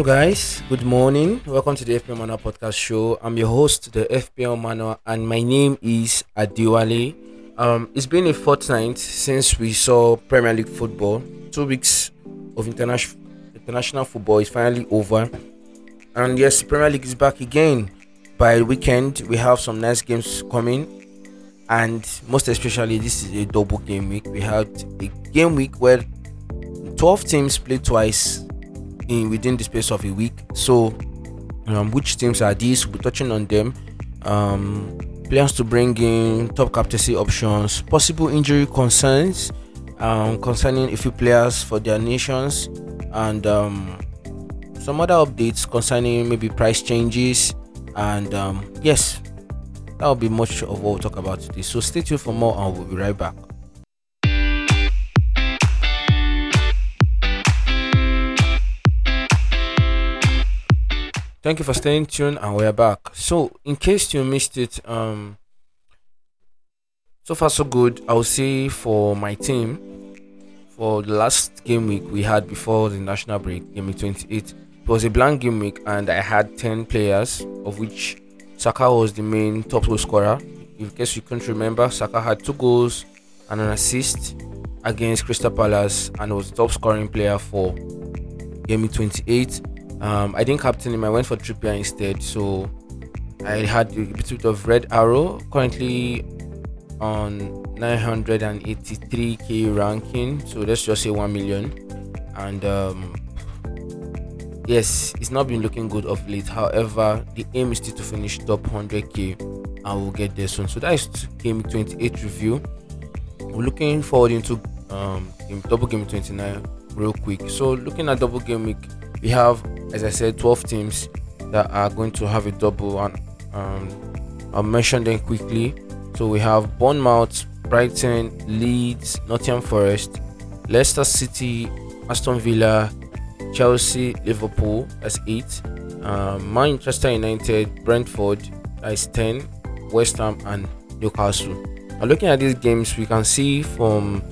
Hello, guys. Good morning. Welcome to the FPL Manual podcast show. I'm your host, the FPL Manual, and my name is Adiwale. Um, it's been a fortnight since we saw Premier League football. Two weeks of international international football is finally over, and yes, Premier League is back again. By weekend, we have some nice games coming, and most especially, this is a double game week. We had a game week where 12 teams played twice in within the space of a week. So, um, which teams are these? We'll be touching on them. Um, plans to bring in top captaincy options, possible injury concerns um, concerning a few players for their nations, and um, some other updates concerning maybe price changes. And um, yes, that will be much of what we'll talk about today. So stay tuned for more, and we'll be right back. Thank you for staying tuned, and we're back. So, in case you missed it, um, so far so good. I will say for my team, for the last game week we had before the national break, game week 28, it was a blank game week, and I had 10 players, of which Saka was the main top goal scorer. In case you can't remember, Saka had two goals and an assist against Crystal Palace, and was the top scoring player for game week 28 um, I didn't captain him. I went for Trippier instead. So I had a bit of red arrow. Currently on 983k ranking. So let's just say 1 million. And um, yes, it's not been looking good of late. However, the aim is still to finish top 100k. And we'll get there soon. So that is game 28 review. We're looking forward into um, double game 29 real quick. So looking at double game week we have, as I said, 12 teams that are going to have a double, and um, I'll mention them quickly. So we have Bournemouth, Brighton, Leeds, Nottingham Forest, Leicester City, Aston Villa, Chelsea, Liverpool. That's eight. Um, Manchester United, Brentford. That's ten. West Ham and Newcastle. Now looking at these games, we can see from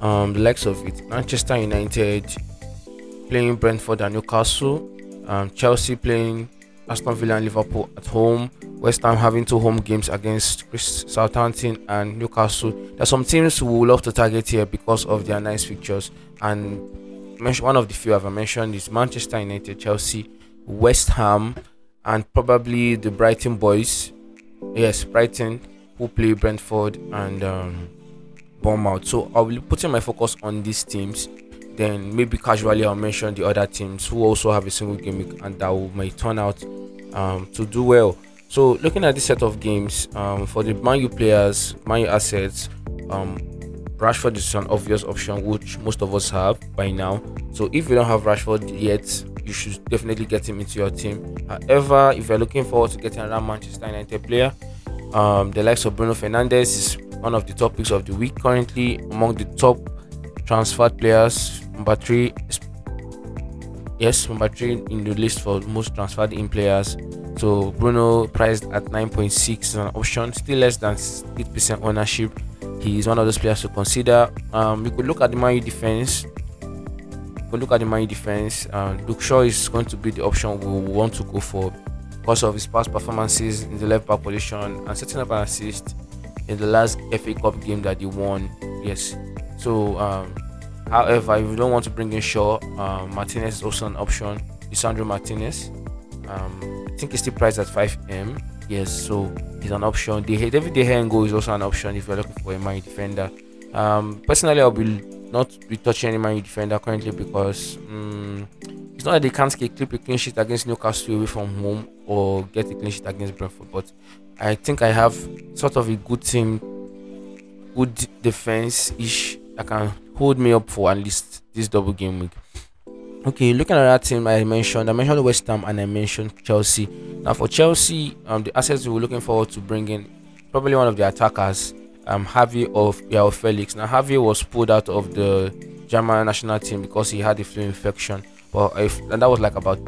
um, the likes of it, Manchester United playing Brentford and Newcastle, um, Chelsea playing Aston Villa and Liverpool at home, West Ham having two home games against Southampton and Newcastle. There's some teams who would love to target here because of their nice fixtures, and one of the few I've mentioned is Manchester United, Chelsea, West Ham, and probably the Brighton boys. Yes, Brighton who play Brentford and um, Bournemouth. So I'll be putting my focus on these teams then maybe casually I'll mention the other teams who also have a single game and that will, may turn out um, to do well. So looking at this set of games um, for the Man U players, Man U assets, um, Rashford is an obvious option which most of us have by now. So if you don't have Rashford yet, you should definitely get him into your team. However, if you're looking forward to getting around Manchester United player, um, the likes of Bruno Fernandes is one of the topics of the week currently among the top transferred players Number three, yes, number three in the list for most transferred in players. So Bruno priced at 9.6 is an option, still less than 8% ownership. He is one of those players to consider. Um, you could look at the Man defense. You could look at the Man defense. Uh, Luke Shaw is going to be the option we want to go for because of his past performances in the left back position and setting up an assist in the last FA Cup game that he won. Yes, so um, However, if you don't want to bring in Shaw, um, Martinez is also an option. Lisandro Martinez. Um, I think he's still priced at 5M. Yes, so he's an option. The David De Gea is also an option if you're looking for a Man defender. Um, personally, I'll be not be touching any Man defender currently because um, it's not that they can't keep a clean sheet against Newcastle away from home or get a clean sheet against Brentford, but I think I have sort of a good team, good defense ish that can hold me up for at least this double game week. Okay, looking at that team I mentioned, I mentioned West Ham and I mentioned Chelsea. Now for Chelsea, um, the assets we are looking forward to bringing probably one of the attackers, um, Javi of Joao Felix. Now Javi was pulled out of the German national team because he had a flu infection, but if and that was like about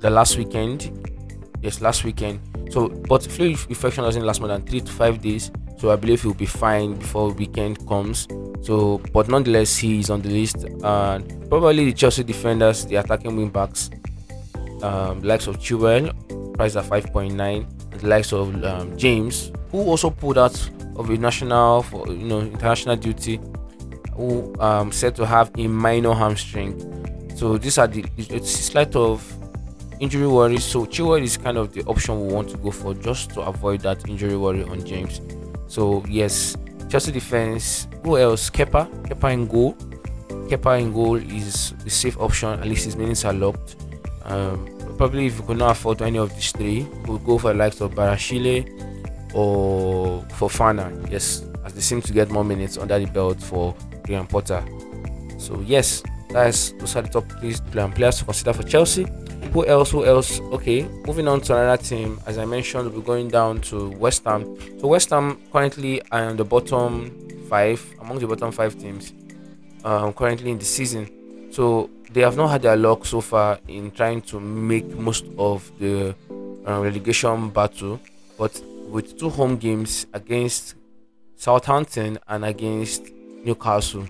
the last weekend. Yes, last weekend. So, but flu infection doesn't last more than three to five days. So I believe he'll be fine before weekend comes. So, but nonetheless, he is on the list, and probably the Chelsea defenders, the attacking wing backs, um, likes of Chilwell, priced at 5.9, the likes of um, James, who also pulled out of a national for you know international duty, who um, said to have a minor hamstring. So these are the it's slight of injury worries. So Chilwell is kind of the option we want to go for just to avoid that injury worry on James. So yes, Chelsea defense. Who else? Kepa. Kepa in goal. Kepa in goal is the safe option. At least his minutes are locked. Um, probably if we could not afford any of these three, we'll go for the likes of Badiashile or Fofana. Yes, as they seem to get more minutes under the belt for Graham Potter. So yes, that's those are the top three players to consider for Chelsea. Who else? Who else? Okay, moving on to another team. As I mentioned, we're going down to West Ham. So West Ham currently are on the bottom five among the bottom five teams um, currently in the season. So they have not had their luck so far in trying to make most of the uh, relegation battle, but with two home games against Southampton and against Newcastle,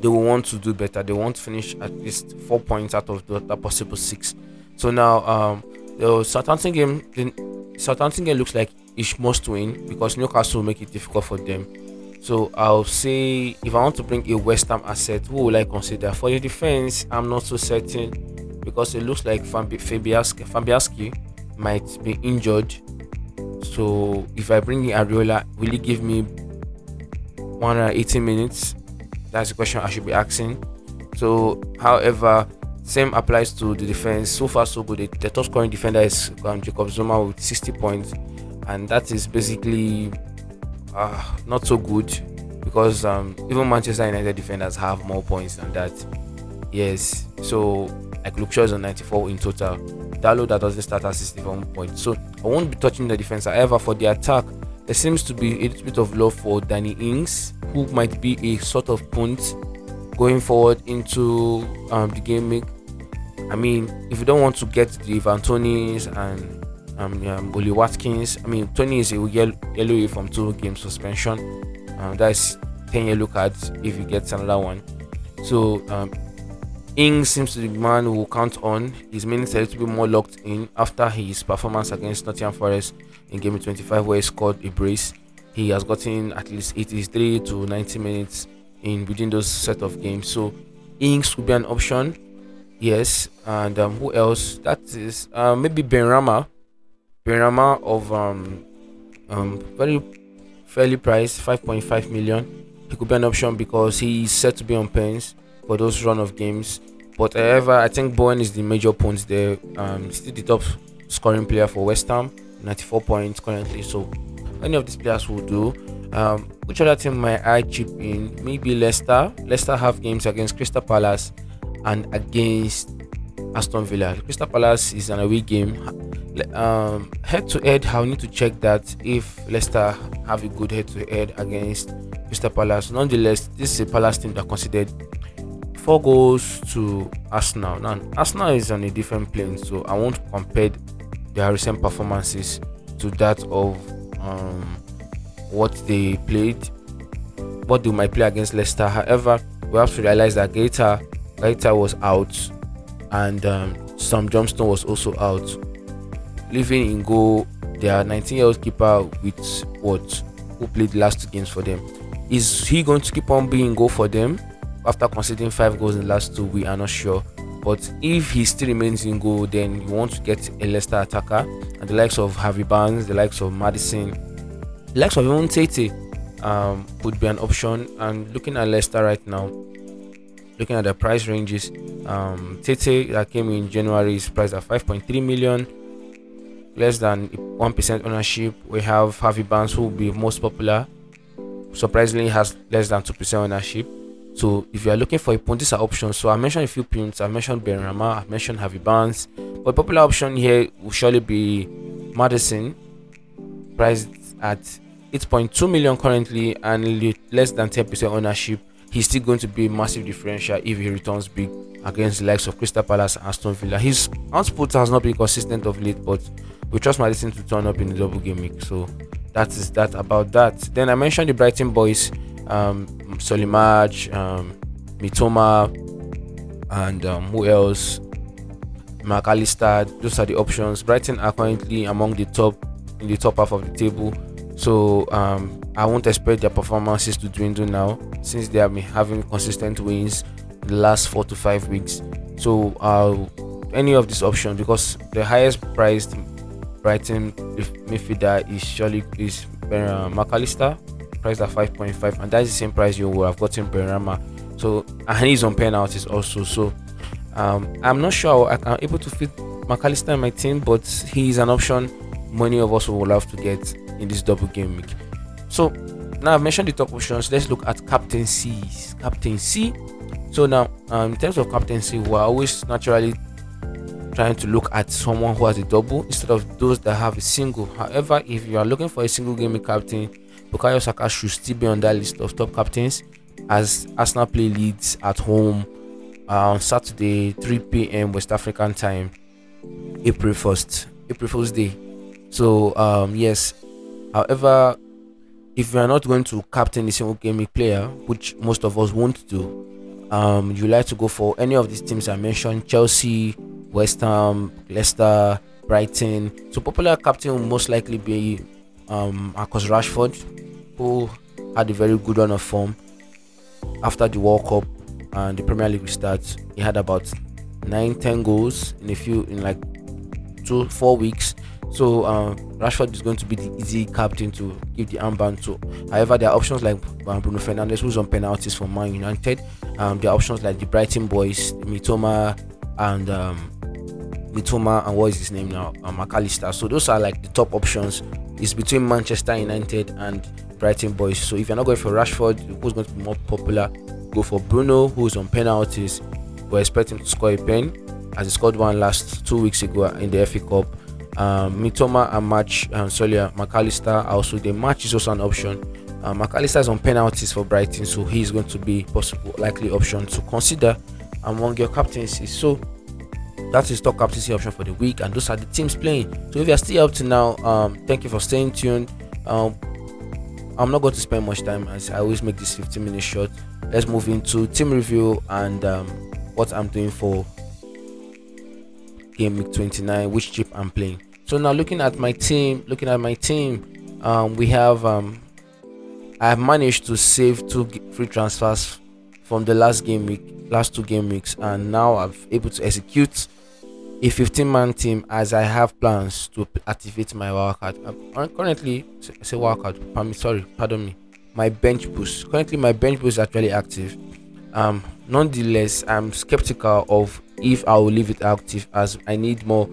they will want to do better. They want to finish at least four points out of the, the possible six. So now, um, the Southampton game, the Southampton game looks like it must win because Newcastle will make it difficult for them. So I'll say if I want to bring a West Ham asset, who will I consider? For the defense, I'm not so certain because it looks like Fabianski, Fabianski might be injured. So if I bring in Areola, will he give me 180 minutes? That's the question I should be asking. So, however, same applies to the defense. So far, so good. The, the top scoring defender is um, Jacob Zuma with 60 points, and that is basically uh, not so good because um, even Manchester United defenders have more points than that. Yes, so like Luke Shaw is on 94 in total. Dalot that doesn't start at 61 points. So I won't be touching the defense. However, for the attack, there seems to be a little bit of love for Danny Ings, who might be a sort of punt going forward into um, the game. Week. I mean, if you don't want to get the Ivan Toney's and um, um, Watkins, I mean, Toney is a yellow, yellow from two game suspension. Um, that's 10 yellow cards if he gets another one. So, um, Ings seems to be the man who will count on. His minutes a little bit more locked in after his performance against Nottingham Forest in game 25, where he scored a brace. He has gotten at least 83 to 90 minutes in within those set of games. So, Ings could be an option. Yes, and um, who else? That is uh, maybe Benrahma. Benrahma of um, um, very fairly priced, 5.5 million. He could be an option because he is set to be on pens for those run of games. But however, I think Bowen is the major point there. Um, still the top scoring player for West Ham, 94 points currently. So any of these players will do. Um, which other team might I chip in? Maybe Leicester. Leicester have games against Crystal Palace and against Aston Villa. Crystal Palace is an away game. Um, head to head, I'll need to check that if Leicester have a good head to head against Crystal Palace. Nonetheless, this is a Palace team that considered four goals to Arsenal. Now, Arsenal is on a different plane, so I won't compare their recent performances to that of um, what they played, what they might play against Leicester. However, we have to realize that Guaita, Guaita was out, and um, Sam Johnstone was also out, leaving in goal their 19-year-old keeper with what who played the last two games for them. Is he going to keep on being goal for them after conceding five goals in the last two? We are not sure. But if he still remains in goal, then you want to get a Leicester attacker and the likes of Harvey Barnes, the likes of Maddison, the likes of even Tete um, would be an option. And looking at Leicester right now, looking at the price ranges, um, Tete that came in January is priced at 5.3 million, less than 1% ownership. We have Harvey Barnes, who will be most popular, surprisingly has less than 2% ownership. So if you are looking for a punt, these are options. So I mentioned a few punts. I mentioned Ben Benrahma, I mentioned Harvey Barnes. But popular option here will surely be Maddison, priced at 8.2 million currently and less than 10% ownership. He's still going to be a massive differential if he returns big against the likes of Crystal Palace and Aston Villa. His output has not been consistent of late, but we trust Maddison to turn up in the double game. So that is that about that. Then I mentioned the Brighton boys um, Solly-March, um, Mitoma, and um, who else? Mac Allister. Those are the options. Brighton are currently among the top in the top half of the table. So um, I won't expect their performances to dwindle now since they have been having consistent wins the last four to five weeks. So uh, any of these options because the highest priced Brighton midfielder is surely is uh, Mac Allister, priced at 5.5, and that's the same price you would have gotten Benrahma. So and he's on penalties also. So um, I'm not sure I'm able to fit McAllister in my team, but he is an option many of us will love to get in this double game week. So now I've mentioned the top options. Let's look at captaincies. Captaincy. So now, um, in terms of captaincy, we're always naturally trying to look at someone who has a double instead of those that have a single. However, if you are looking for a single game captain, Bukayo Saka should still be on that list of top captains as Arsenal play Leeds at home uh, on Saturday, 3 p.m. West African time, April 1st, April Fool's Day. So um, yes, however, if you are not going to captain a single gaming player, which most of us won't do, um, you like to go for any of these teams I mentioned: Chelsea, West Ham, Leicester, Brighton. So popular captain will most likely be um, Marcus Rashford, who had a very good run of form after the World Cup and the Premier League starts. He had about nine, ten goals in a few in like two, four weeks. So um, Rashford is going to be the easy captain to give the armband to. However, there are options like um, Bruno Fernandes, who's on penalties for Man United. Um, there are options like the Brighton boys, Mitoma and um, Mitoma and what is his name now, um, Mac Allister. So those are like the top options. It's between Manchester United and Brighton boys. So if you're not going for Rashford, who's going to be more popular, go for Bruno, who's on penalties. We're expecting to score a pen, as he scored one last two weeks ago in the FA Cup. Um, Mitoma and match um, Solia Mac Allister also the match is also an option. Uh, Mac Allister is on penalties for Brighton, so he's going to be possible likely option to consider among your captaincies. So that is top captaincy option for the week, and those are the teams playing. So if you're still up to now, um, thank you for staying tuned. Um, I'm not going to spend much time as I always make this 15 minutes short. Let's move into team review and um, what I'm doing for game week 29, which chip I'm playing. So now looking at my team, looking at my team, um, we have um, I have managed to save two free transfers from the last game week, last two game weeks, and now I'm able to execute a 15 man team as I have plans to activate my wildcard. I'm currently, say wildcard, pardon sorry, pardon me, my bench boost. Currently, my bench boost is actually active. Um, nonetheless, I'm skeptical of if I will leave it active as I need more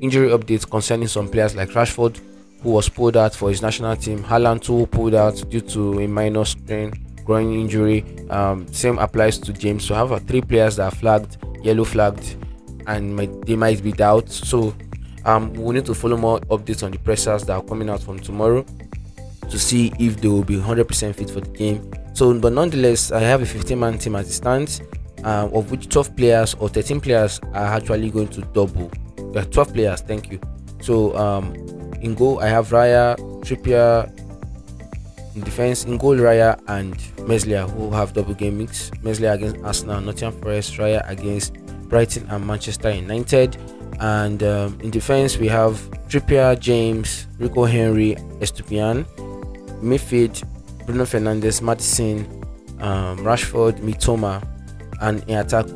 injury updates concerning some players like Rashford, who was pulled out for his national team, Haaland, who pulled out due to a minor strain, groin injury. Um, same applies to James. So I have uh, three players that are flagged, yellow flagged and they might be doubts. So um, we need to follow more updates on the pressers that are coming out from tomorrow to see if they will be 100% fit for the game. So, but nonetheless, I have a 15 man team as it stands, um, of which 12 players or 13 players are actually going to double. Are 12 players, thank you. So, um, in goal, I have Raya, Trippier, in defense, in goal, Raya and Meslier, who have double game mix. Meslier against Arsenal, Nottingham Forest, Raya against Brighton and Manchester United. And um, in defense, we have Trippier, James, Rico Henry, Estupiñán. Midfield, Bruno Fernandes, Maddison, um, Rashford, Mitoma. And in attack,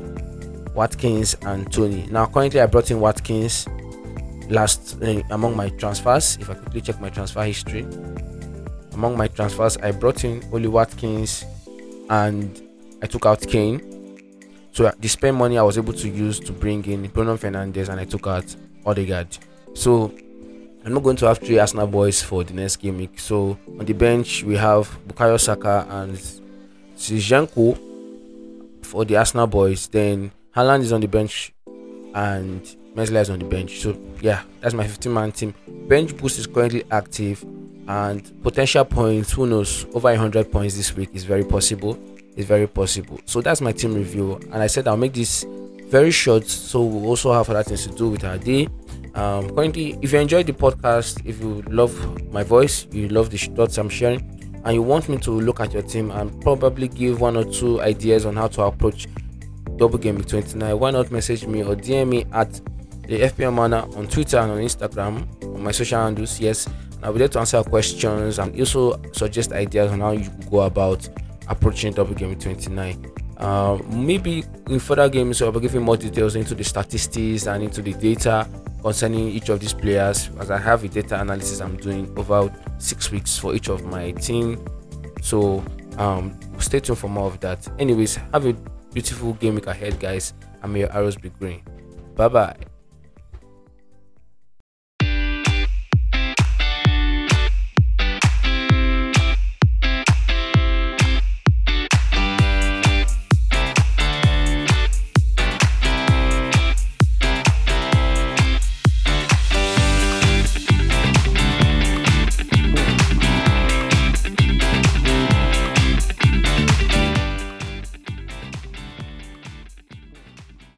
Watkins and Toney. Now, currently, I brought in Watkins last uh, among my transfers. If I quickly check my transfer history, among my transfers, I brought in Ollie Watkins and I took out Kane. So uh, the spend money I was able to use to bring in Bruno Fernandes and I took out Odegaard. So I'm not going to have three Arsenal boys for the next game. So on the bench we have Bukayo Saka and Zinchenko for the Arsenal boys. Then Haaland is on the bench and Meslier is on the bench. So yeah, that's my 15 man team. Bench boost is currently active and potential points, who knows, over 100 points this week is very possible is very possible. So that's my team review, and I said I'll make this very short, so we'll also have other things to do with our day. Um, currently, if you enjoyed the podcast, if you love my voice, you love the thoughts I'm sharing, and you want me to look at your team and probably give one or two ideas on how to approach double game 29, why not message me or DM me at the FPL Manual on Twitter and on Instagram, on my social handles. Yes, I'll be there to answer questions and also suggest ideas on how you go about approaching double game 29. Uh, maybe in further games, I'll be giving more details into the statistics and into the data concerning each of these players as I have a data analysis I'm doing over six weeks for each of my team. So um, stay tuned for more of that. Anyways, have a beautiful game week ahead, guys, may your arrows be green. Bye bye.